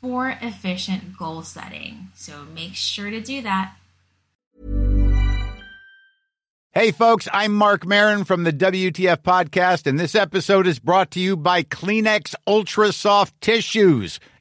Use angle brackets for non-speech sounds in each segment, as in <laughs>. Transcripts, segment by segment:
for efficient goal setting. So make sure to do that. Hey, folks, I'm Marc Maron from the WTF Podcast, and this episode is brought to you by Kleenex Ultra Soft Tissues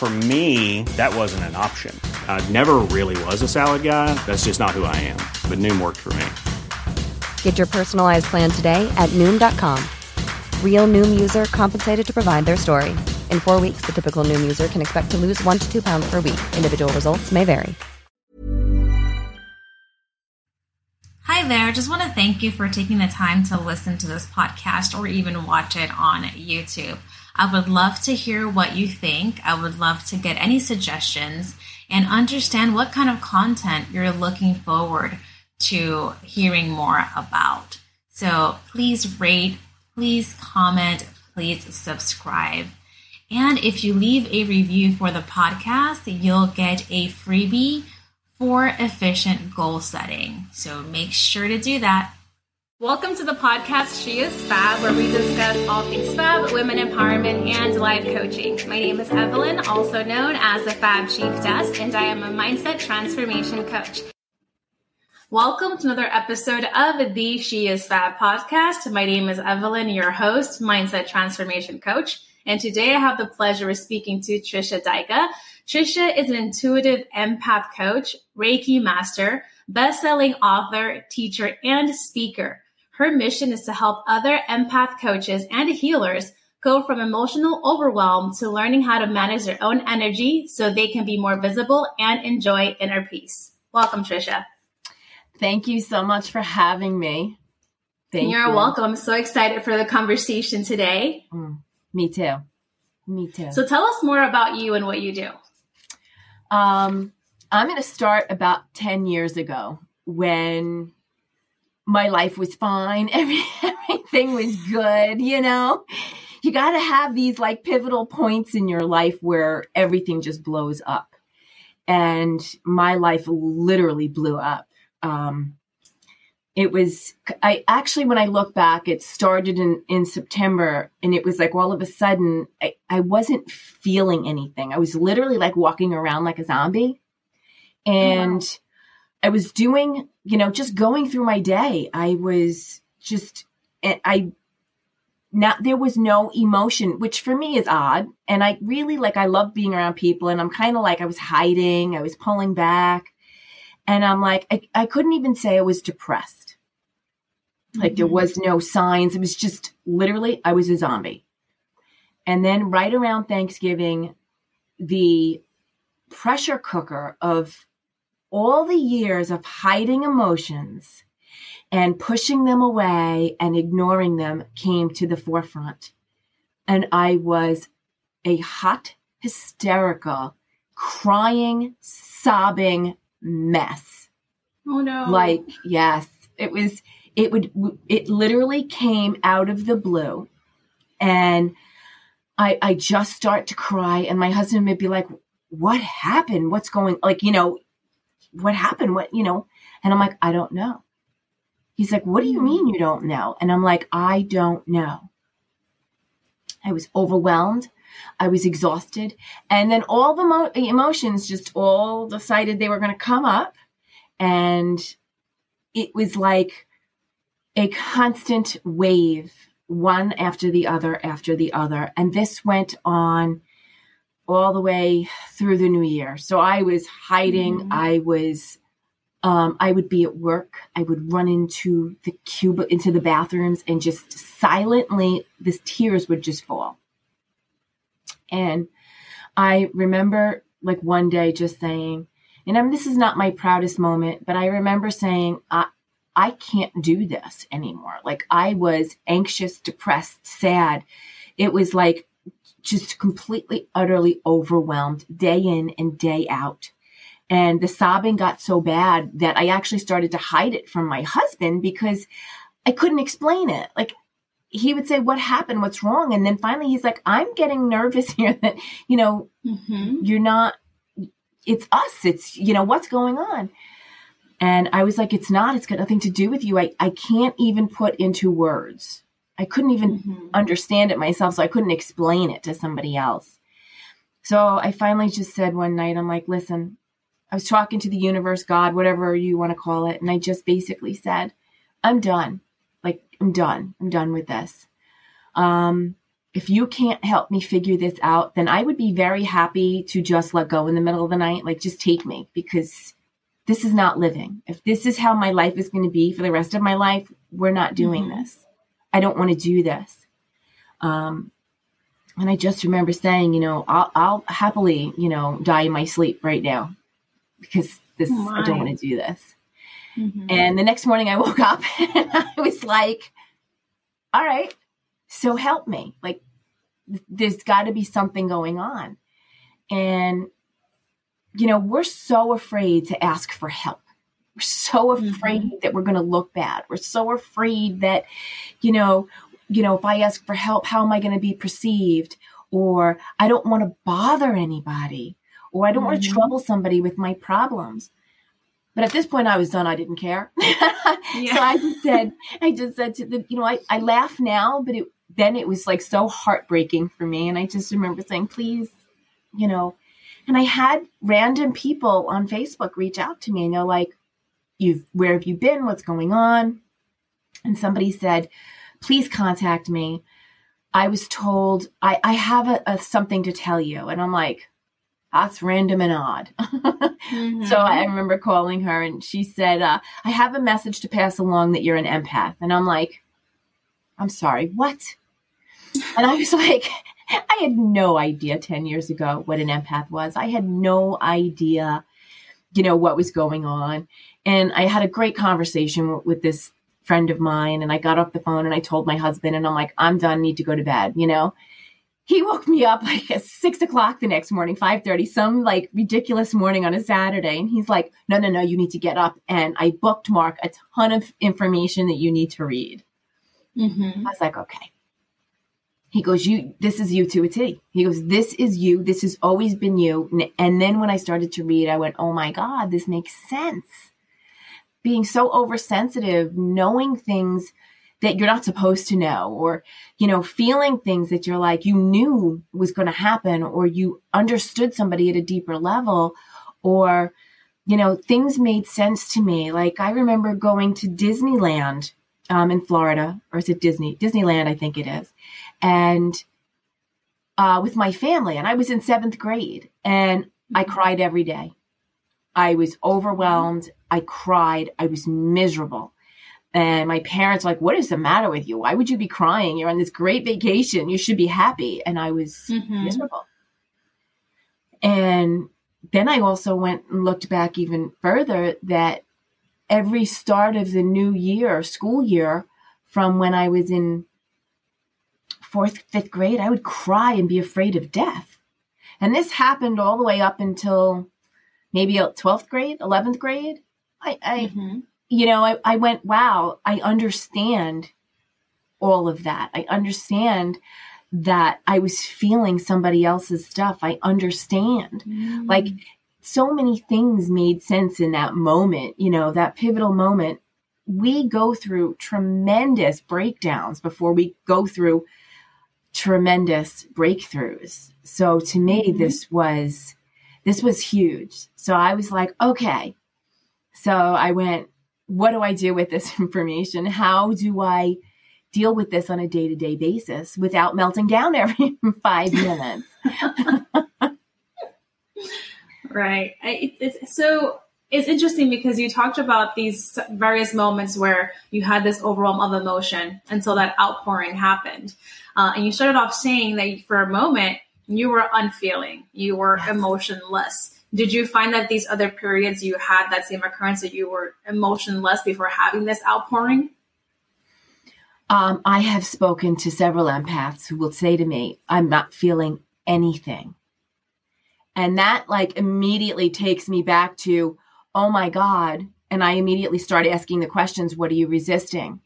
For me, that wasn't an option. I never really was a salad guy. That's just not who I am. But Noom worked for me. Get your personalized plan today at Noom.com. Real Noom user compensated to provide their story. In four weeks, the typical Noom user can expect to lose one to two pounds per week. Individual results may vary. Hi there. Just want to thank you for taking the time to listen to this podcast or even watch it on YouTube. I would love to hear what you think. I would love to get any suggestions and understand what kind of content you're looking forward to hearing more about. So please rate, please comment, please subscribe. And if you leave a review for the podcast, you'll get a freebie for efficient goal setting. So make sure to do that. Welcome to the podcast She is Fab, where we discuss all things fab, women empowerment, and life coaching. My name is Evelyn, also known as the Fab Chiefess, and I am a mindset transformation coach. Welcome to another episode of the She is Fab podcast. My name is Evelyn, your host, mindset transformation coach. And today I have the pleasure of speaking to Trisha Dyka. Trisha is an intuitive empath coach, Reiki master, best-selling author, teacher, and speaker. Her mission is to help other empath coaches and healers go from emotional overwhelm to learning how to manage their own energy so they can be more visible and enjoy inner peace. Welcome, Trisha. Thank you so much for having me. Thank You're you. welcome. I'm so excited for the conversation today. Mm, me too. Me too. So tell us more about you and what you do. Um, I'm going to start about 10 years ago when my life was fine. <laughs> Every, everything was good, you know? You got to have these like pivotal points in your life where everything just blows up. And my life literally blew up. Um, it was, I actually, when I look back, it started in, in September and it was like all of a sudden, I, I wasn't feeling anything. I was literally like walking around like a zombie. And oh, wow. I was doing, you know, just going through my day. I was just, I, now there was no emotion, which for me is odd. And I really like, I love being around people and I'm kind of like, I was hiding, I was pulling back. And I'm like, I, I couldn't even say I was depressed. Like mm-hmm. there was no signs. It was just literally, I was a zombie. And then right around Thanksgiving, the pressure cooker of all the years of hiding emotions and pushing them away and ignoring them came to the forefront. And I was a hot, hysterical, crying, sobbing mess. Oh no. Like, yes, it was, it would, it literally came out of the blue. And I, I just start to cry and my husband would be like, what happened? What's going, like, you know, what happened? What, you know? And I'm like, I don't know. He's like, what do you hmm. mean you don't know? And I'm like, I don't know. I was overwhelmed. I was exhausted. And then all the mo- emotions just all decided they were going to come up. And it was like a constant wave, one after the other after the other. And this went on all the way through the new year. So I was hiding. Mm-hmm. I was, um, I would be at work. I would run into the cube, into the bathrooms and just silently, the tears would just fall. And I remember like one day just saying, and I mean, this is not my proudest moment, but I remember saying, I, I can't do this anymore. Like I was anxious, depressed, sad. It was like just completely, utterly overwhelmed day in and day out. And the sobbing got so bad that I actually started to hide it from my husband because I couldn't explain it. Like he would say, What happened? What's wrong? And then finally he's like, I'm getting nervous <laughs> here that, you know, mm-hmm. you're not, it's us. It's, you know, what's going on? And I was like, It's not. It's got nothing to do with you. I, I can't even put into words. I couldn't even mm-hmm. understand it myself. So I couldn't explain it to somebody else. So I finally just said one night, I'm like, Listen, I was talking to the universe, God, whatever you want to call it. And I just basically said, I'm done. Like, I'm done. I'm done with this. Um, if you can't help me figure this out, then I would be very happy to just let go in the middle of the night. Like, just take me because this is not living. If this is how my life is going to be for the rest of my life, we're not doing mm-hmm. this. I don't want to do this. Um, and I just remember saying, you know, I'll, I'll happily, you know, die in my sleep right now because this, oh I don't want to do this. Mm-hmm. And the next morning I woke up <laughs> and I was like, all right, so help me. Like, there's got to be something going on. And, you know, we're so afraid to ask for help. We're so afraid mm-hmm. that we're going to look bad. We're so afraid that, you know, you know, if I ask for help, how am I going to be perceived? Or I don't want to bother anybody, or I don't mm-hmm. want to trouble somebody with my problems. But at this point, I was done. I didn't care. yeah. <laughs> So I just said, I just said to the, you know, I, I laugh now, but it, then it was like so heartbreaking for me. And I just remember saying, please, you know, and I had random people on Facebook reach out to me and they're like, you've, where have you been? What's going on? And somebody said, please contact me. I was told I, I have a, a something to tell you. And I'm like, that's random and odd. <laughs> mm-hmm. So I remember calling her and she said, uh, I have a message to pass along that you're an empath. And I'm like, I'm sorry, what? And I was <laughs> like, I had no idea 10 years ago what an empath was. I had no idea, you know, what was going on. And I had a great conversation with this friend of mine. And I got off the phone and I told my husband, and I'm like, I'm done, need to go to bed, you know? he woke me up <laughs> like at six o'clock the next morning, five thirty, some like ridiculous morning on a Saturday, and he's like, "No, no, no, you need to get up." And I booked Mark a ton of information that you need to read. Mm-hmm. I was like, "Okay." He goes, "You, this is you to a T." He goes, "This is you. This has always been you." And then when I started to read, I went, "Oh my god, this makes sense." Being so oversensitive, knowing things that you're not supposed to know or you know feeling things that you're like you knew was going to happen or you understood somebody at a deeper level or you know things made sense to me like i remember going to disneyland um, in florida or is it disney disneyland i think it is and uh, with my family and i was in seventh grade and i mm-hmm. cried every day i was overwhelmed i cried i was miserable and my parents were like, what is the matter with you? Why would you be crying? You're on this great vacation. You should be happy. And I was mm-hmm. miserable. And then I also went and looked back even further that every start of the new year, school year, from when I was in fourth, fifth grade, I would cry and be afraid of death. And this happened all the way up until maybe 12th grade, 11th grade. I, I mm-hmm you know, I, I went, wow, I understand all of that. I understand that I was feeling somebody else's stuff. I understand. Mm. Like so many things made sense in that moment, you know, that pivotal moment. We go through tremendous breakdowns before we go through tremendous breakthroughs. So to me, mm-hmm. this was this was huge. So I was like, okay. So I went, what do I do with this <laughs> information? How do I deal with this on a day to day basis without melting down every <laughs> five minutes? <laughs> right. I, it's, so it's interesting because you talked about these various moments where you had this overwhelm of emotion until that outpouring happened. Uh, and you started off saying that for a moment you were unfeeling, you were yes. emotionless. Did you find that these other periods you had that same occurrence that you were emotionless before having this outpouring? Um, I have spoken to several empaths who will say to me, I'm not feeling anything. And that like immediately takes me back to, oh my God. And I immediately start asking the questions what are you resisting?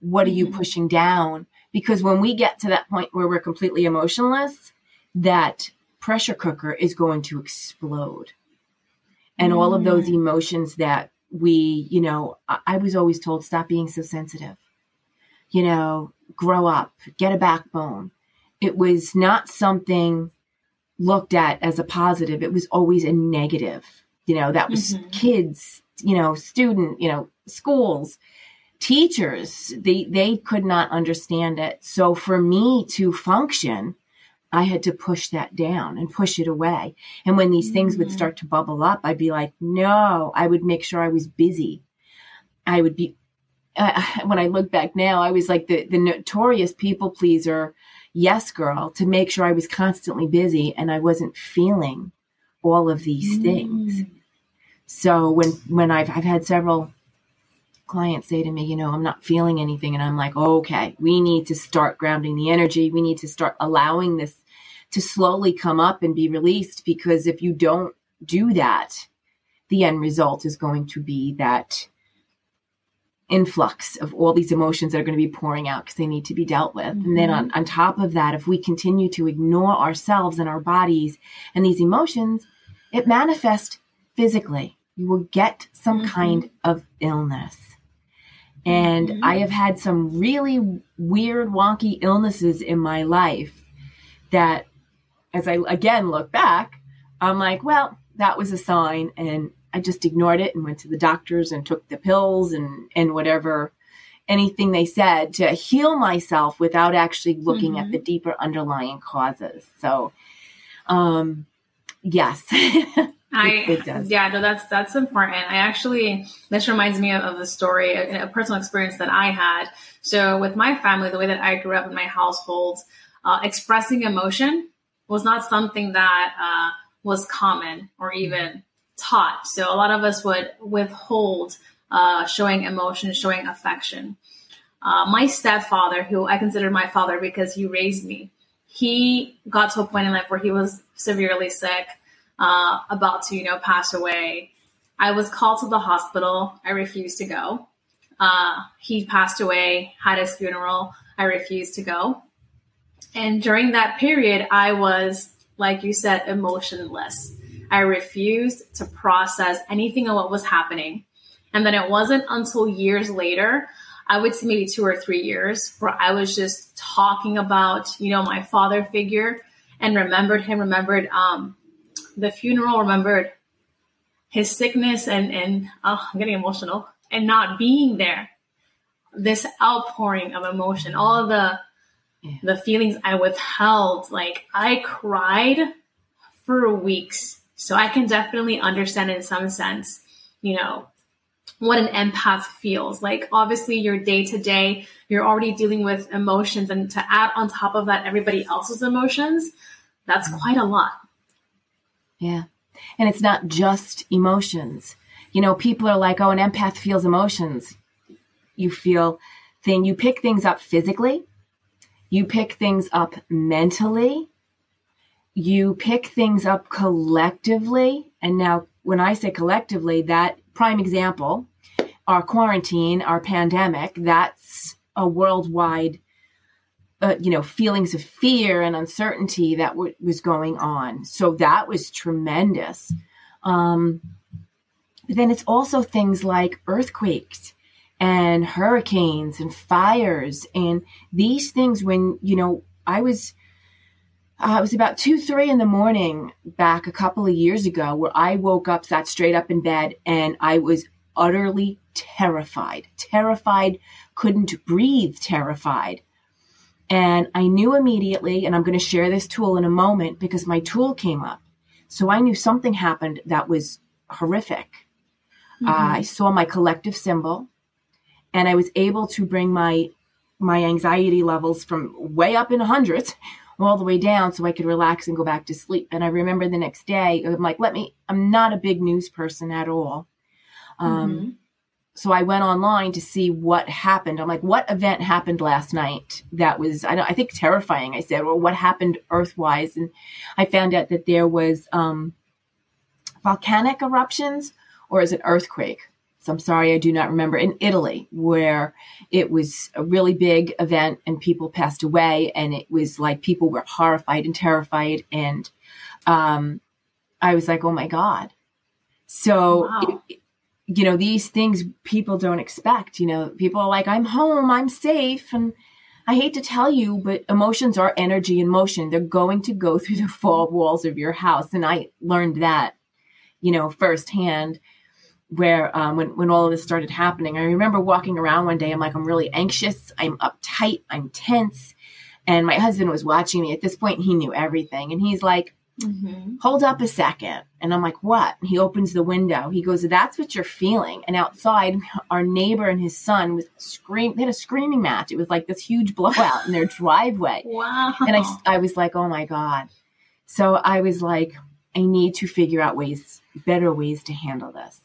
What are you mm-hmm. pushing down? Because when we get to that point where we're completely emotionless, that pressure cooker is going to explode. And all of those mm. emotions that we, you know, I, I was always told stop being so sensitive. You know, grow up, get a backbone. It was not something looked at as a positive. It was always a negative. You know, that was mm-hmm. kids, you know, student, you know, schools, teachers, they they could not understand it. So for me to function, I had to push that down and push it away. And when these things would mm-hmm. start to bubble up, I'd be like, no, I would make sure I was busy. I would be, uh, <laughs> when I look back now, I was like the, the notorious people pleaser, yes girl, to make sure I was constantly busy and I wasn't feeling all of these mm. things. So when, when I've, I've had several clients say to me, you know, I'm not feeling anything. And I'm like, okay, we need to start grounding the energy. We need to start allowing this to slowly come up and be released because if you don't do that, the end result is going to be that influx of all these emotions that are going to be pouring out because they need to be dealt with. Mm-hmm. And then on, on top of that, if we continue to ignore ourselves and our bodies and these emotions, it manifests physically. You will get some mm-hmm. kind of illness. And mm-hmm. I have had some really weird, wonky illnesses in my life that as I again look back, I'm like, well, that was a sign. And I just ignored it and went to the doctors and took the pills and, and whatever, anything they said to heal myself without actually looking mm-hmm. at the deeper underlying causes. So, um, yes. <laughs> I it yeah no that's that's important. I actually this reminds me of, of a story, a, a, personal experience that I had. So with my family, the way that I grew up in my household, uh, expressing emotion was not something that uh, was common or even taught. So a lot of us would withhold uh, showing emotion, showing affection. Uh, my stepfather, who I consider my father because he raised me, he got to a point in life where he was severely sick, uh, about to, you know, pass away. I was called to the hospital. I refused to go. Uh, he passed away, had his funeral. I refused to go. And during that period, I was, like you said, emotionless. I refused to process anything of what was happening. And then it wasn't until years later, I would say maybe two or three years, where I was just talking about, you know, my father figure and remembered him, remembered um, the funeral, remembered his sickness and, and oh, I'm getting emotional and not being there. This outpouring of emotion, all the yeah. the feelings I withheld. Like I cried for weeks. So I can definitely understand in some sense, you know, what an empath feels. Like obviously your day to day, you're already dealing with emotions and to add on top of that everybody else's emotions, that's quite a lot. Yeah. And it's not just emotions. You know, people are like, oh, an empath feels emotions. You feel thing, you pick things up physically you pick things up mentally. You pick things up collectively. And now, when I say collectively, that prime example, our quarantine, our pandemic, that's a worldwide, uh, you know, feelings of fear and uncertainty that w- was going on. So that was tremendous. Um, but then it's also things like earthquakes and hurricanes and fires and these things when you know I was uh, it was about two, three in the morning back a couple of years ago where I woke up, sat straight up in bed, and I was utterly terrified, terrified, couldn't breathe, terrified. And I knew immediately, and I'm going to share this tool in a moment because my tool came up. So I knew something happened that was horrific. Mm-hmm. Uh, I saw my collective symbol, and I was able to bring my my anxiety levels from way up in hundreds all the way down so I could relax and go back to sleep. And I remember the next day, I'm like, let me, I'm not a big news person at all. Um, mm-hmm. So I went online to see what happened. I'm like, what event happened last night that was, I, I think, terrifying. I said, well, what happened earthwise? And I found out that there was um, volcanic eruptions or is it earthquake? So I'm sorry, I do not remember in Italy where it was a really big event and people passed away, and it was like people were horrified and terrified, and um, I was like, oh my god. So wow. it, you know these things people don't expect. You know, people are like, I'm home, I'm safe, and I hate to tell you, but emotions are energy in motion. They're going to go through the <laughs> four walls of your house, and I learned that, you know, firsthand where um, when when all of this started happening. I remember walking around one day. I'm like, I'm really anxious. I'm uptight. I'm tense. And my husband was watching me. At this point, he knew everything, and he's like, mm-hmm. "Hold up a second. And I'm like, "What?" And he opens the window. He goes, "That's what you're feeling." And outside, <laughs> our neighbor and his son was scream. They had a screaming match. It was like this huge blowout in their driveway. <laughs> Wow. And I I was like, "Oh my god." So I was like, I need to figure out ways, better ways to handle this.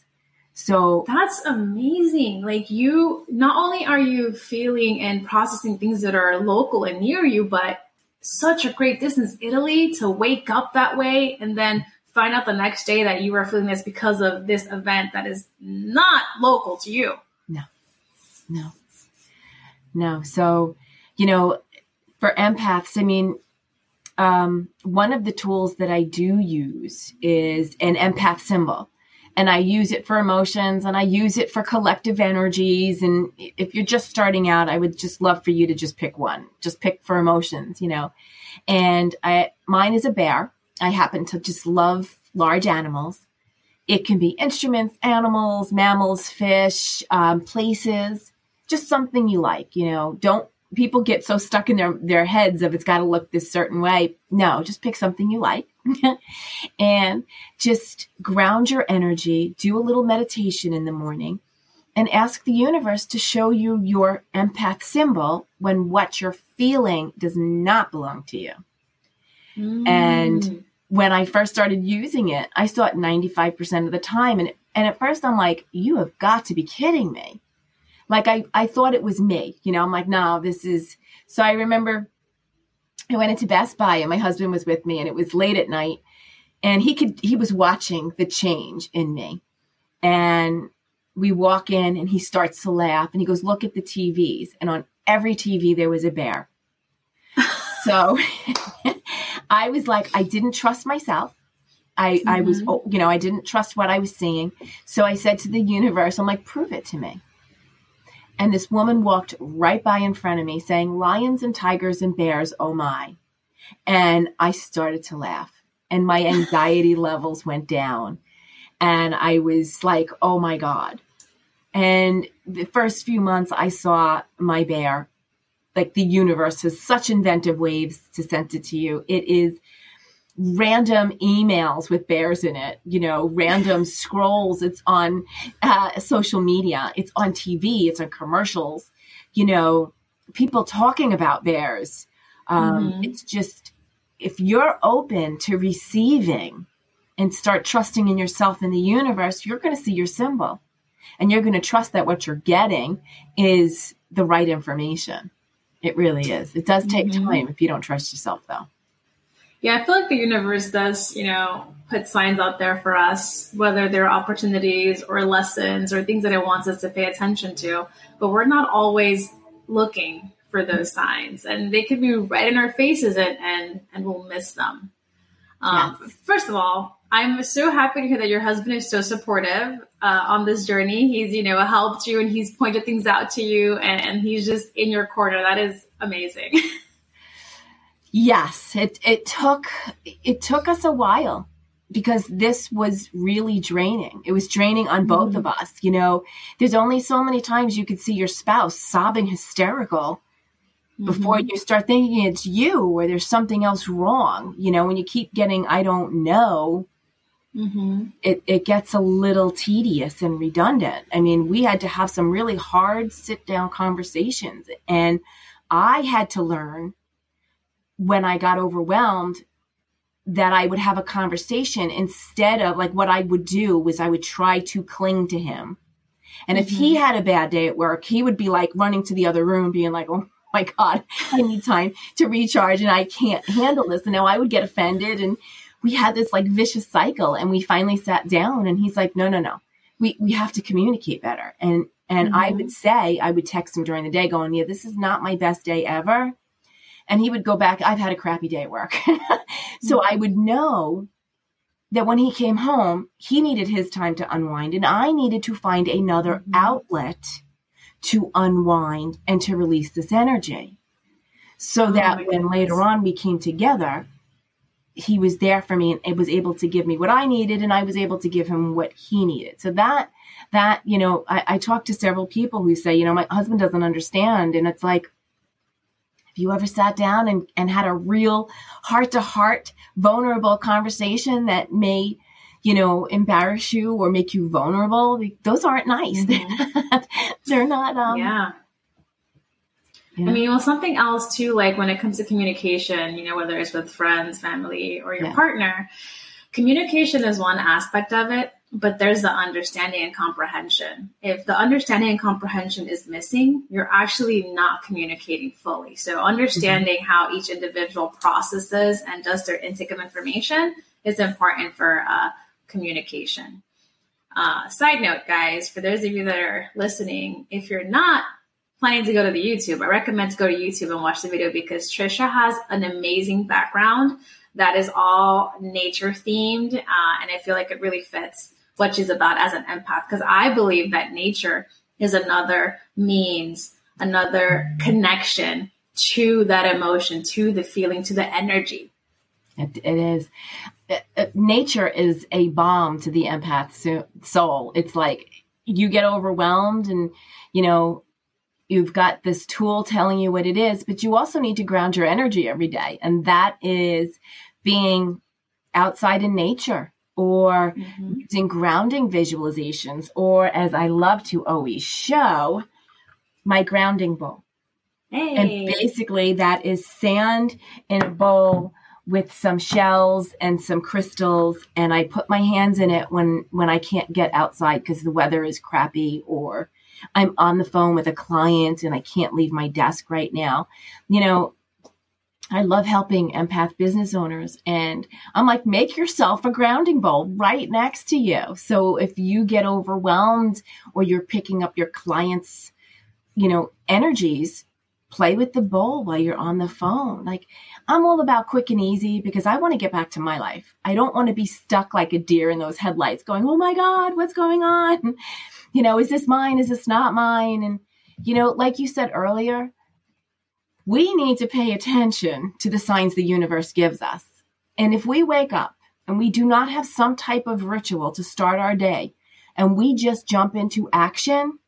So that's amazing. Like you, not only are you feeling and processing things that are local and near you, but such a great distance, Italy, to wake up that way and then find out the next day that you are feeling this because of this event that is not local to you. No, no, no. So, you know, for empaths, I mean, um, one of the tools that I do use is an empath symbol and I use it for emotions and I use it for collective energies. And if you're just starting out, I would just love for you to just pick one, just pick for emotions, you know. And I, mine is a bear. I happen to just love large animals. It can be instruments, animals, mammals, fish, um, places, just something you like, you know. Don't people get so stuck in their, their heads of it's got to look this certain way. No, just pick something you like <laughs> and just ground your energy, do a little meditation in the morning, and ask the universe to show you your empath symbol when what you're feeling does not belong to you. Mm. And when I first started using it, I saw it 95% of the time. And, and at first I'm like, you have got to be kidding me. Like I, I thought it was me, you know, I'm like, no, this is, so I remember I went into Best Buy and my husband was with me and it was late at night and he could he was watching the change in me. And we walk in and he starts to laugh and he goes, "Look at the TVs." And on every TV there was a bear. <laughs> so <laughs> I was like I didn't trust myself. I, mm-hmm. I was, mm-hmm. you know, I didn't trust what I was seeing. So I said to the universe, I'm like, prove it to me. And this woman walked right by in front of me saying, Lions and tigers and bears, oh my. And I started to laugh and my anxiety <laughs> levels went down. And I was like, oh my God. And the first few months I saw my bear, like the universe has such inventive ways to send it to you. It is random emails with bears in it, you know, random <laughs> scrolls. It's on uh, social media, it's on TV, it's on commercials, you know, people talking about bears. Um, mm-hmm. It's just, if you're open to receiving and start trusting in yourself and the universe, you're going to see your symbol and you're going to trust that what you're getting is the right information. It really is. It does take mm-hmm. time if you don't trust yourself, though. Yeah, I feel like the universe does, you know, put signs out there for us, whether they're opportunities or lessons or things that it wants us to pay attention to. But we're not always looking for those signs, and they could be right in our faces, and and, and we'll miss them. Um, yes. First of all, I'm so happy to hear that your husband is so supportive uh, on this journey. He's, you know, helped you and he's pointed things out to you, and, and he's just in your corner. That is amazing. <laughs> Yes, it it took it took us a while because this was really draining. It was draining on both mm-hmm. of us. You know, there's only so many times you could see your spouse sobbing hysterical mm-hmm. before you start thinking it's you or there's something else wrong. You know, when you keep getting, I don't know, mm-hmm. it, it gets a little tedious and redundant. I mean, we had to have some really hard sit down conversations. And I had to learn when I got overwhelmed that I would have a conversation instead of like what I would do was I would try to cling to him. And if mm-hmm. he had a bad day at work, he would be like running to the other room, being like, Oh my God, I need time to recharge and I can't handle this. And now I would get offended. And we had this like vicious cycle. And we finally sat down and he's like, No, no, no. We we have to communicate better. And and mm-hmm. I would say, I would text him during the day going, Yeah, this is not my best day ever and he would go back, I've had a crappy day at work. <laughs> so I would know that when he came home, he needed his time to unwind, and I needed to find another mm-hmm. outlet to unwind and to release this energy. So oh that when later on we came together, he was there for me and it was able to give me what I needed, and I was able to give him what he needed. So that that you know, I, I talked to several people who say, you know, my husband doesn't understand, and it's like have you ever sat down and, and had a real heart to heart, vulnerable conversation that may, you know, embarrass you or make you vulnerable? Those aren't nice. Mm-hmm. <laughs> They're not, um, yeah. Yeah. I mean, well, something else too, like when it comes to communication, you know, whether it's with friends, family, or your yeah. partner, communication is one aspect of it but there's the understanding and comprehension. If the understanding and comprehension is missing, you're actually not communicating fully. So understanding mm-hmm. how each individual processes and does their intake of information is important for uh, communication. Uh, side note, guys, for those of you that are listening, if you're not planning to go to the YouTube, I recommend to go to YouTube and watch the video because Trisha has an amazing background that is all nature themed, uh, and I feel like it really fits what she's about as an empath because I believe that nature is another means, another connection to that emotion, to the feeling, to the energy. it, it is. Uh, uh, nature is a balm to the empath soul. It's like you get overwhelmed and, you know, you've got this tool telling you what it is, but you also need to ground your energy every day. And that is being outside in nature or mm-hmm. using grounding visualizations, or as I love to always show, my grounding bowl. Hey. And basically, that is sand in a bowl with some shells and some crystals and I put my hands in it when when I can't get outside because the weather is crappy or I'm on the phone with a client and I can't leave my desk right now. You know, I love helping empath business owners. And I'm like, make yourself a grounding bowl right next to you. So if you get overwhelmed or you're picking up your clients, you know, energies, play with the bowl while you're on the phone. Like, I'm all about quick and easy because I want to get back to my life. I don't want to be stuck like a deer in those headlights going, oh my God, what's going on? <laughs> You know, is this mine? Is this not mine? And, you know, like you said earlier, we need to pay attention to the signs the universe gives us. And if we wake up and we do not have some type of ritual to start our day, and we just jump into action,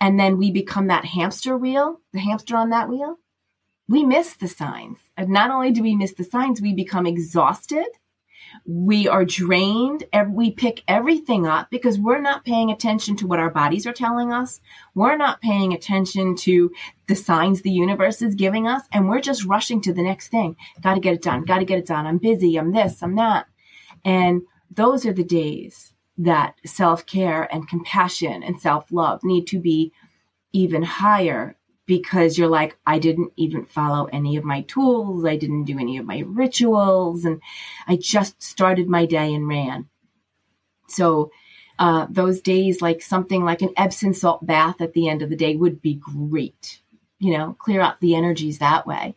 and then we become that hamster wheel, the hamster on that wheel, we miss the signs. And not only do we miss the signs, we become exhausted we are drained. and We pick everything up because we're not paying attention to what our bodies are telling us. We're not paying attention to the signs the universe is giving us. And we're just rushing to the next thing. Got to get it done. Got to get it done. I'm busy. I'm this. I'm that. And those are the days that self care and compassion and self love need to be even higher because you're like, I didn't even follow any of my tools. I didn't do any of my rituals. And I just started my day and ran. So, uh, those days, like something like an Epsom salt bath at the end of the day would be great. You know, clear out the energies that way.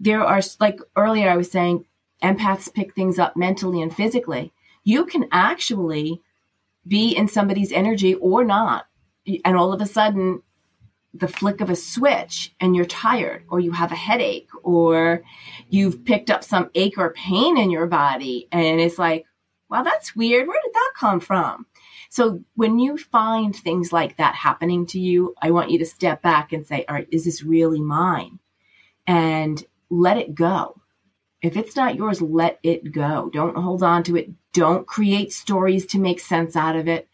There are, like earlier, I was saying, empaths pick things up mentally and physically. You can actually be in somebody's energy or not. And all of a sudden, the flick of a switch and you're tired or you have a headache or you've picked up some ache or pain in your body and it's like wow that's weird. Where did that come from? So when you find things like that happening to you i want you to step back and say all right is this really mine? And let it go. If it's not yours let it go. Don't hold on to it. Don't create stories to make sense out of it.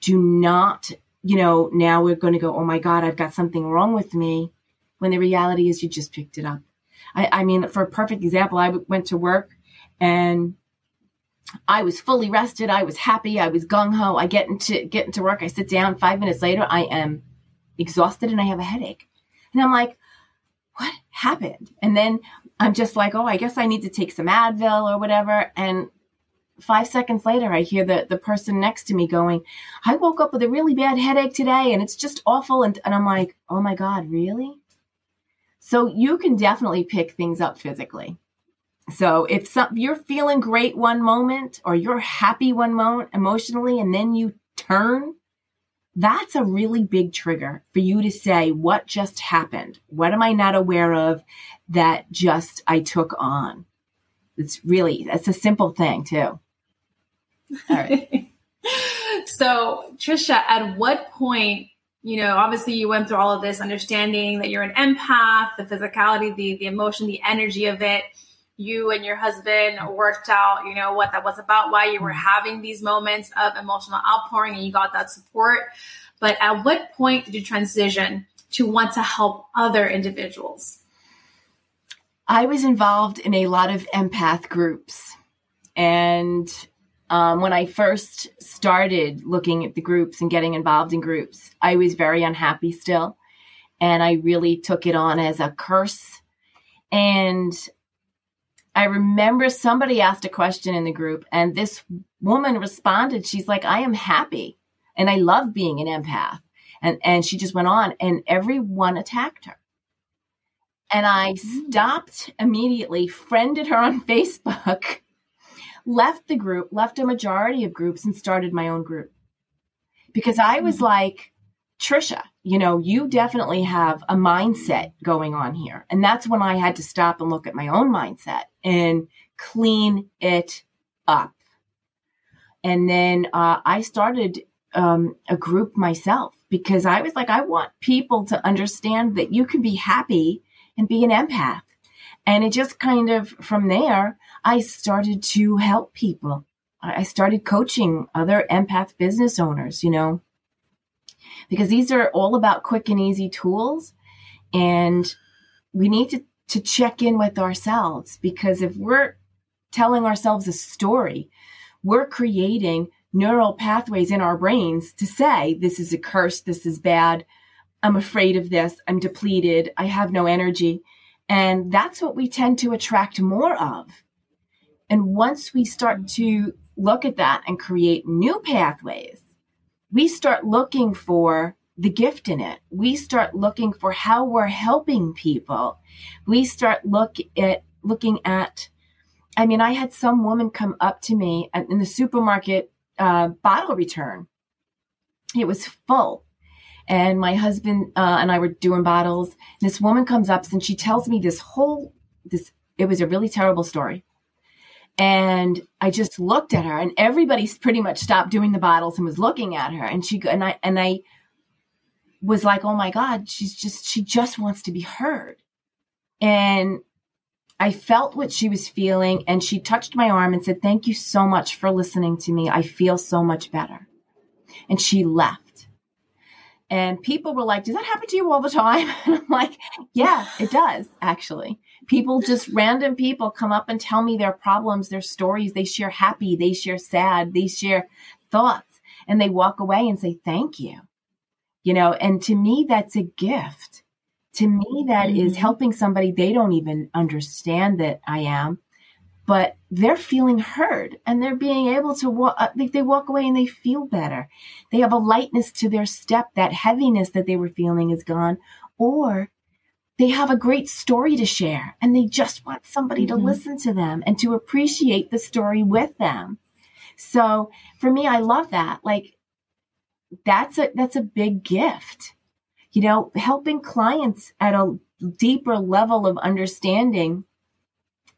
Do not you know, now we're going to go, oh my God, I've got something wrong with me. When the reality is you just picked it up. I, I mean, for a perfect example, I went to work and I was fully rested. I was happy. I was gung ho. I get into get into work. I sit down. Five minutes later, I am exhausted and I have a headache. And I'm like, what happened? And then I'm just like, oh, I guess I need to take some Advil or whatever. And five seconds later, I hear the, the person next to me going, I woke up with a really bad headache today and it's just awful. And, and I'm like, oh my God, really? So you can definitely pick things up physically. So if some, you're feeling great one moment or you're happy one moment emotionally and then you turn, that's a really big trigger for you to say, what just happened? What am I not aware of that just I took on? It's really, it's a simple thing too. All right. so, Trisha, at what point, you know, obviously you went through all of this understanding that you're an empath, the physicality, the, the emotion, the energy of it. You and your husband worked out, you know, what that was about, why you were having these moments of emotional outpouring and you got that support. But at what point did you transition to want to help other individuals? I was involved in a lot of empath groups and um, when I first started looking at the groups and getting involved in groups, I was very unhappy still. And I really took it on as a curse. And I remember somebody asked a question in the group, and this woman responded. She's like, I am happy and I love being an empath. And, and she just went on, and everyone attacked her. And I mm. stopped immediately, friended her on <laughs> Facebook left the group, left a majority of groups, and started my own group. Because I was mm-hmm. like, Trisha, you know, you definitely have a mindset going on here. And that's when I had to stop and look at my own mindset and clean it up. And then uh, I started um, a group myself because I was like, I want people to understand that you can be happy and be an empath. And it just kind of from there, I started to help people. I started coaching other empath business owners, you know, because these are all about quick and easy tools. And we need to, to check in with ourselves because if we're telling ourselves a story, we're creating neural pathways in our brains to say, this is a curse, this is bad, I'm afraid of this, I'm depleted, I have no energy. And that's what we tend to attract more of. And once we start to look at that and create new pathways, we start looking for the gift in it. We start looking for how we're helping people. We start look at looking at I mean, I had some woman come up to me in the supermarket uh, bottle return. It was full. And my husband uh, and I were doing bottles. And this woman comes up and she tells me this whole, this, it was a really terrible story. And I just looked at her and everybody's pretty much stopped doing the bottles and was looking at her. And she, and I, and I was like, oh my God, she's just, she just wants to be heard. And I felt what she was feeling and she touched my arm and said, thank you so much for listening to me. I feel so much better. And she left. And people were like, does that happen to you all the time? <laughs> And I'm like, yeah, it does actually. People just random people come up and tell me their problems, their stories. They share happy, they share sad, they share thoughts and they walk away and say, thank you. You know, and to me, that's a gift. To me, that mm-hmm. is helping somebody they don't even understand that I am but they're feeling heard and they're being able to walk, uh, they, they walk away and they feel better. They have a lightness to their step. That heaviness that they were feeling is gone. Or they have a great story to share and they just want somebody mm-hmm. to listen to them and to appreciate the story with them. So for me, I love that. Like that's a, that's a big gift you know, helping clients at a deeper level of understanding,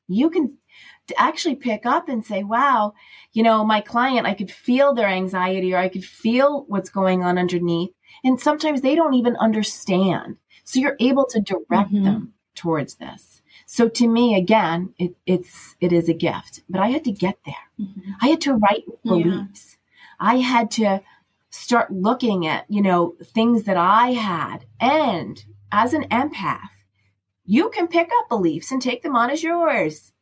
you can actually pick up and say, wow, you know, my client, I could feel their anxiety or I could feel what's going on underneath. And sometimes they don't even understand. So you're able to direct mm-hmm. them towards this. So to me, again, it, it's, it is a gift, but I had to get there. Mm-hmm. I had to write beliefs. Yeah. I had to start looking at, you know, things that I had. And as an empath, you can pick up beliefs and take them on as yours.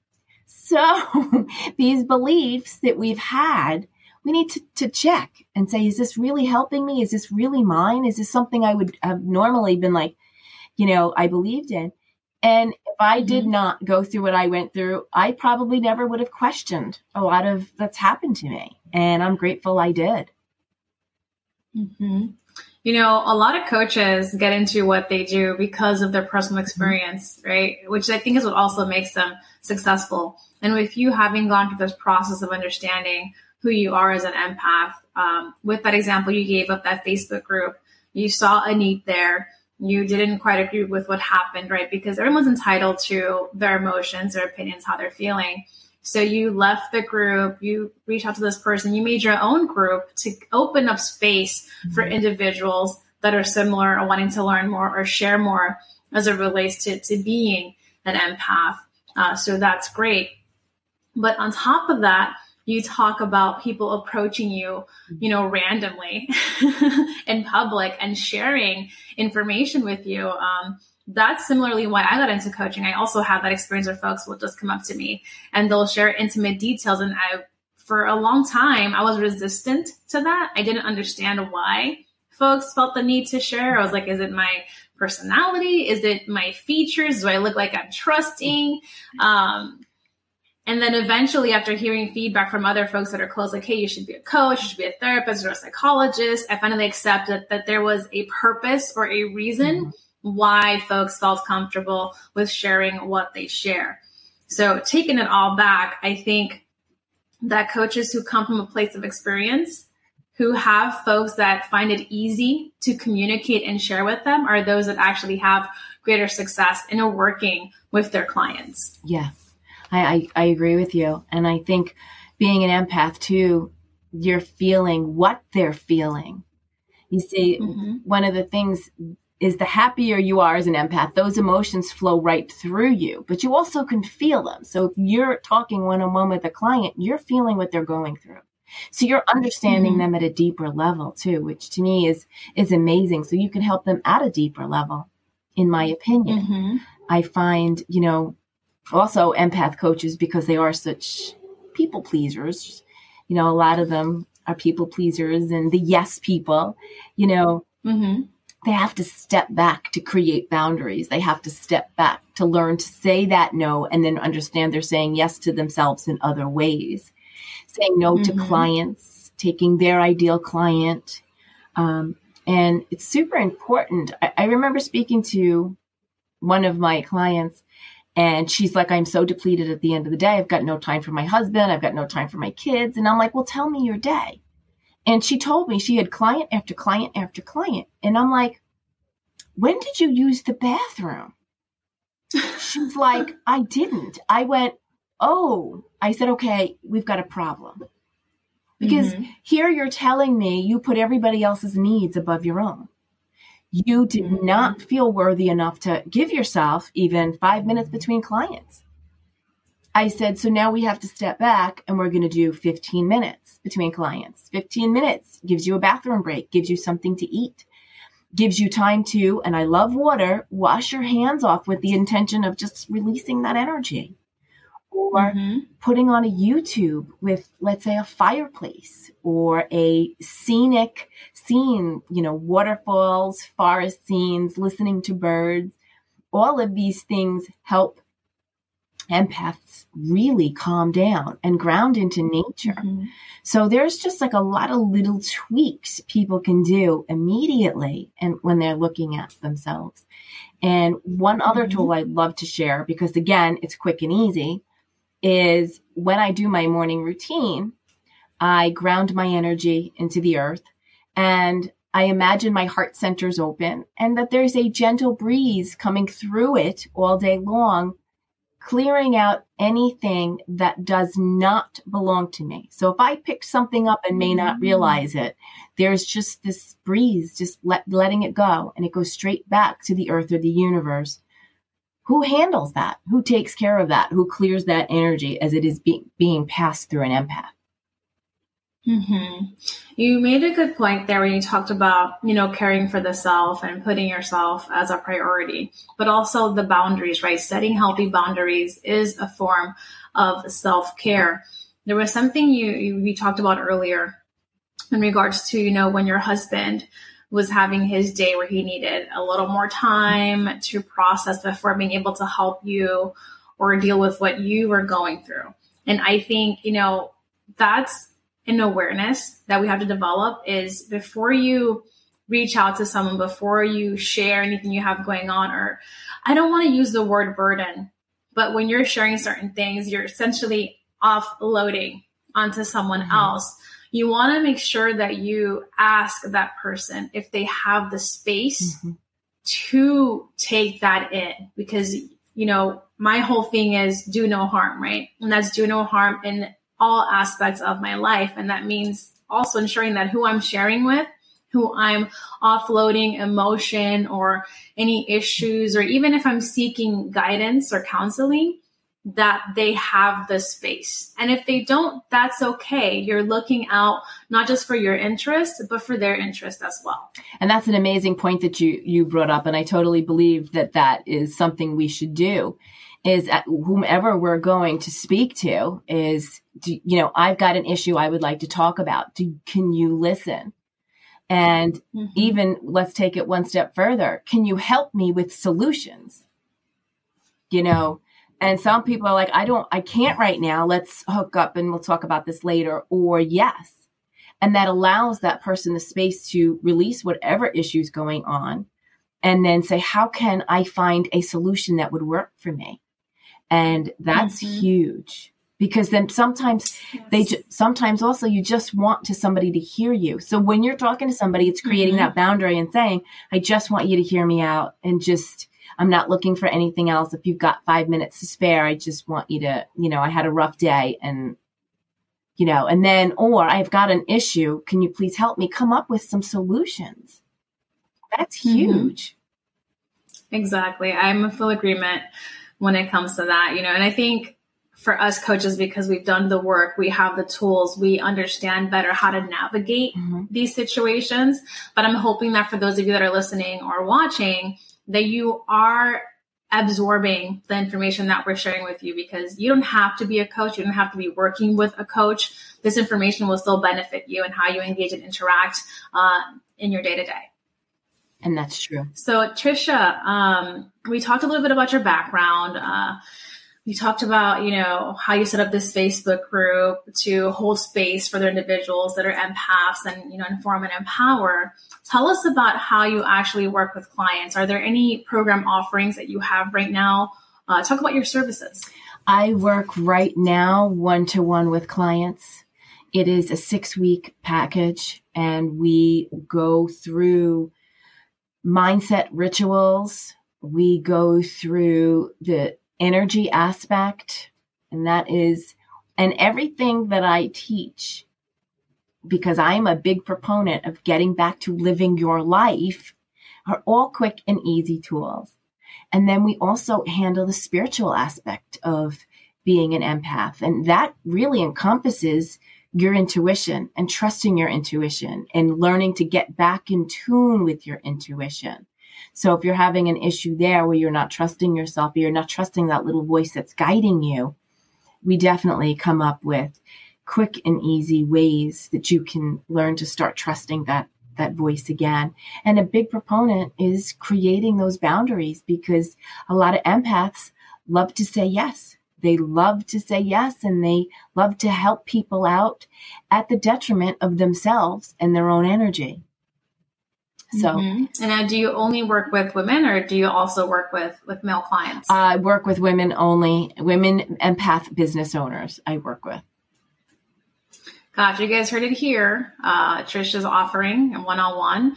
So <laughs> these beliefs that we've had, we need to, to check and say, is this really helping me? Is this really mine? Is this something I would have normally been like, you know, I believed in? And if I did mm-hmm. not go through what I went through, I probably never would have questioned a lot of that's happened to me. And I'm grateful I did. Mm-hmm. You know, a lot of coaches get into what they do because of their personal experience, right? Which I think is what also makes them successful. And with you having gone through this process of understanding who you are as an empath, um, with that example you gave of that Facebook group, you saw a need there. You didn't quite agree with what happened, right? Because everyone's entitled to their emotions, their opinions, how they're feeling. So you left the group, you reached out to this person, you made your own group to open up space for mm-hmm. individuals that are similar or wanting to learn more or share more as it relates to, to being an empath. Uh, so that's great. But on top of that, you talk about people approaching you, you know, randomly <laughs> in public and sharing information with you. Um, that's similarly why I got into coaching. I also have that experience where folks will just come up to me and they'll share intimate details. And I, for a long time, I was resistant to that. I didn't understand why folks felt the need to share. I was like, is it my personality? Is it my features? Do I look like I'm trusting? Um, and then eventually, after hearing feedback from other folks that are close, like, hey, you should be a coach, you should be a therapist or a psychologist, I finally accepted that there was a purpose or a reason mm-hmm why folks felt comfortable with sharing what they share. So, taking it all back, I think that coaches who come from a place of experience, who have folks that find it easy to communicate and share with them, are those that actually have greater success in working with their clients. Yeah, I, I, I agree with you. And I think being an empath too, you're feeling what they're feeling. You see, mm-hmm. one of the things is the happier you are as an empath, those emotions flow right through you, but you also can feel them. So if you're talking one on one with a client, you're feeling what they're going through. So you're understanding mm-hmm. them at a deeper level too, which to me is, is amazing. So you can help them at a deeper level, in my opinion. Mm-hmm. I find, you know, also empath coaches because they are such people pleasers. You know, a lot of them are people pleasers and the yes people, you know, mm-hmm they have to step back to create boundaries. They have to step back to learn to say that no and then understand they're saying yes to themselves in other ways. Saying no mm-hmm. to clients, taking their ideal client. Um, and it's super important. I, I remember speaking to one of my clients and she's like, I'm so depleted at the end of the day. I've got no time for my husband. I've got no time for my kids. And I'm like, well, tell me your day. And she told me she had client after client after client. And I'm like, when did you use the bathroom? She's <laughs> like, I didn't. I went, oh, I said, okay, we've got a problem. Because mm-hmm. here you're telling me you put everybody else's needs above your own. You did mm-hmm. not feel worthy enough to give yourself even five minutes between clients. I said, so now we have to step back and we're going to do 15 minutes between clients. 15 minutes gives you a bathroom break, gives you something to eat, gives you time to, and I love water, wash your hands off with the intention of just releasing that energy. Or mm-hmm. putting on a YouTube with, let's say, a fireplace or a scenic scene, you know, waterfalls, forest scenes, listening to birds. All of these things help empaths really calm down and ground into nature. Mm-hmm. So there's just like a lot of little tweaks people can do immediately and when they're looking at themselves. And one other mm-hmm. tool I'd love to share because again, it's quick and easy is when I do my morning routine, I ground my energy into the earth and I imagine my heart center's open and that there's a gentle breeze coming through it all day long, clearing out anything that does not belong to me. So if I pick something up and may not mm. realize it, there's just this breeze, just let, letting it go and it goes straight back to the earth or the universe. Who handles that? Who takes care of that? Who clears that energy as it is be- being passed through an empath? Mm-hmm. You made a good point there when you talked about, you know, caring for the self and putting yourself as a priority, but also the boundaries, right? Setting healthy boundaries is a form of self care. There was something you, you we talked about earlier in regards to, you know, when your husband was having his day where he needed a little more time to process before being able to help you or deal with what you were going through. And I think, you know, that's an awareness that we have to develop is before you reach out to someone, before you share anything you have going on, or I don't want to use the word burden, but when you're sharing certain things, you're essentially offloading onto someone mm-hmm. else. You want to make sure that you ask that person if they have the space mm-hmm. to take that in because you know, my whole thing is do no harm, right? And that's do no harm in all aspects of my life. And that means also ensuring that who I'm sharing with, who I'm offloading emotion or any issues, or even if I'm seeking guidance or counseling, that they have the space. And if they don't, that's okay. You're looking out not just for your interest, but for their interest as well. And that's an amazing point that you you brought up and I totally believe that that is something we should do is whomever we're going to speak to is, do, you know, I've got an issue I would like to talk about. Do, can you listen? And mm-hmm. even let's take it one step further. Can you help me with solutions? You know, and some people are like, I don't, I can't right now. Let's hook up and we'll talk about this later. Or yes. And that allows that person the space to release whatever issues going on and then say, how can I find a solution that would work for me? And that's mm-hmm. huge because then sometimes yes. they ju- sometimes also you just want to somebody to hear you. So when you're talking to somebody, it's creating mm-hmm. that boundary and saying, I just want you to hear me out and just, I'm not looking for anything else. If you've got five minutes to spare, I just want you to, you know, I had a rough day and, you know, and then, or I've got an issue. Can you please help me come up with some solutions? That's mm-hmm. huge. Exactly. I'm a full agreement when it comes to that, you know, and I think for us coaches, because we've done the work, we have the tools, we understand better how to navigate mm-hmm. these situations. But I'm hoping that for those of you that are listening or watching, that you are absorbing the information that we're sharing with you because you don't have to be a coach. You don't have to be working with a coach. This information will still benefit you and how you engage and interact uh, in your day to day. And that's true. So, Trisha, um, we talked a little bit about your background. Uh, you talked about, you know, how you set up this Facebook group to hold space for the individuals that are empaths and, you know, inform and empower. Tell us about how you actually work with clients. Are there any program offerings that you have right now? Uh, talk about your services. I work right now one to one with clients. It is a six week package, and we go through mindset rituals. We go through the energy aspect, and that is, and everything that I teach, because I'm a big proponent of getting back to living your life, are all quick and easy tools. And then we also handle the spiritual aspect of being an empath. And that really encompasses your intuition and trusting your intuition and learning to get back in tune with your intuition. So if you're having an issue there where you're not trusting yourself, you're not trusting that little voice that's guiding you, we definitely come up with quick and easy ways that you can learn to start trusting that that voice again. And a big proponent is creating those boundaries because a lot of empaths love to say yes they love to say yes and they love to help people out at the detriment of themselves and their own energy. So, mm-hmm. and now, do you only work with women, or do you also work with with male clients? I work with women only, women empath business owners. I work with. Gosh, you guys heard it here. Uh, Trisha's offering a one on one.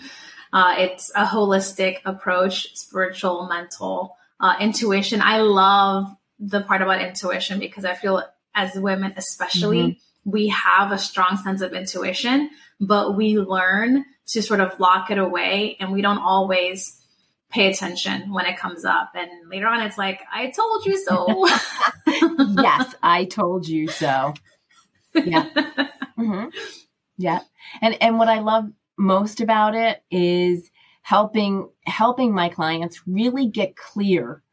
It's a holistic approach, spiritual, mental, uh, intuition. I love the part about intuition because I feel as women, especially, mm-hmm. we have a strong sense of intuition, but we learn to sort of lock it away and we don't always pay attention when it comes up. And later on, it's like, I told you so. <laughs> yes, I told you so. Yeah. <laughs> Mm-hmm. Yeah. And, and what I love most about it is helping, helping my clients really get clear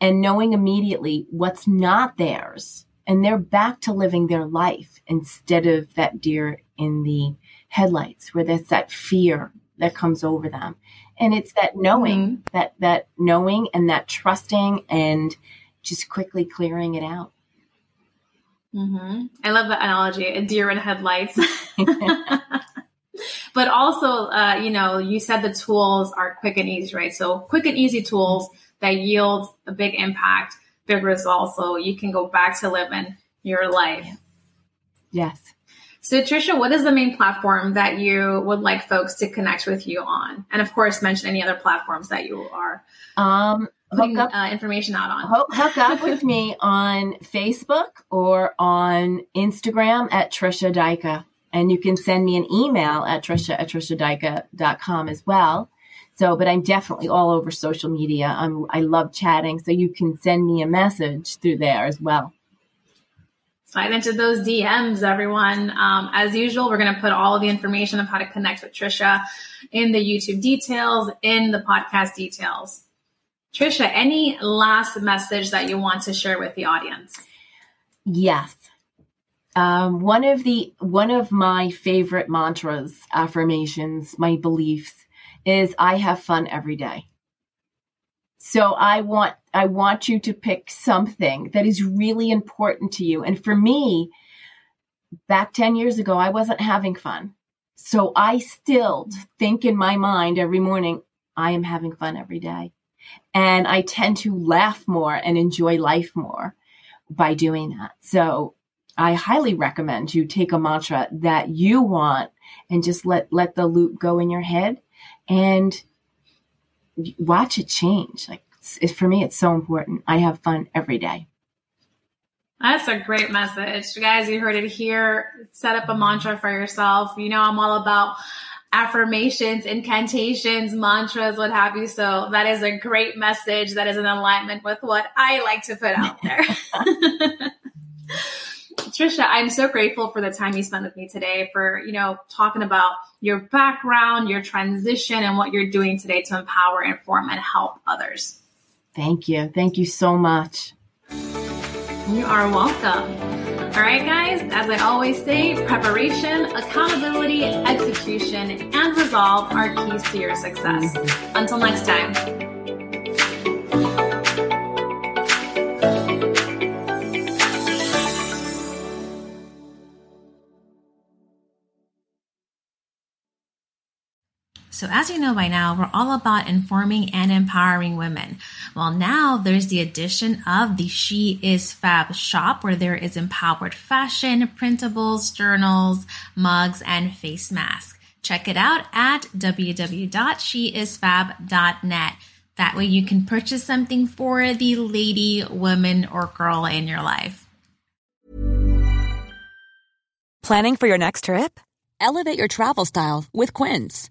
and knowing immediately what's not theirs. And they're back to living their life instead of that deer in the headlights where there's that fear that comes over them and it's that knowing mm-hmm. that that knowing and that trusting and just quickly clearing it out mm-hmm. i love the analogy a deer in headlights <laughs> but also uh, you know you said the tools are quick and easy right so quick and easy tools that yield a big impact big results so you can go back to living your life yes so, Trisha, what is the main platform that you would like folks to connect with you on? And of course, mention any other platforms that you are um, putting up, uh, information out on. Hook, hook up with me on Facebook or on Instagram at Trisha Dyka. And you can send me an email at trisha at trishadika.com as well. So, but I'm definitely all over social media. I'm, I love chatting. So you can send me a message through there as well slide into those DMs, everyone. Um, as usual, we're going to put all of the information of how to connect with Trisha in the YouTube details, in the podcast details. Trisha, any last message that you want to share with the audience? Yes. Um, one of the one of my favorite mantras, affirmations, my beliefs is I have fun every day. So I want I want you to pick something that is really important to you. And for me, back 10 years ago, I wasn't having fun. So I still think in my mind every morning, I am having fun every day. And I tend to laugh more and enjoy life more by doing that. So I highly recommend you take a mantra that you want and just let, let the loop go in your head and watch it change. Like it, for me, it's so important. I have fun every day. That's a great message. Guys, you heard it here. Set up a mantra for yourself. You know, I'm all about affirmations, incantations, mantras, what have you. So that is a great message that is in alignment with what I like to put out there. <laughs> <laughs> Trisha, I'm so grateful for the time you spent with me today for, you know, talking about your background, your transition, and what you're doing today to empower, inform, and help others. Thank you. Thank you so much. You are welcome. All right, guys, as I always say, preparation, accountability, execution, and resolve are keys to your success. Mm-hmm. Until next time. So, as you know by now, we're all about informing and empowering women. Well, now there's the addition of the She Is Fab shop where there is empowered fashion, printables, journals, mugs, and face masks. Check it out at www.sheisfab.net. That way you can purchase something for the lady, woman, or girl in your life. Planning for your next trip? Elevate your travel style with Quince.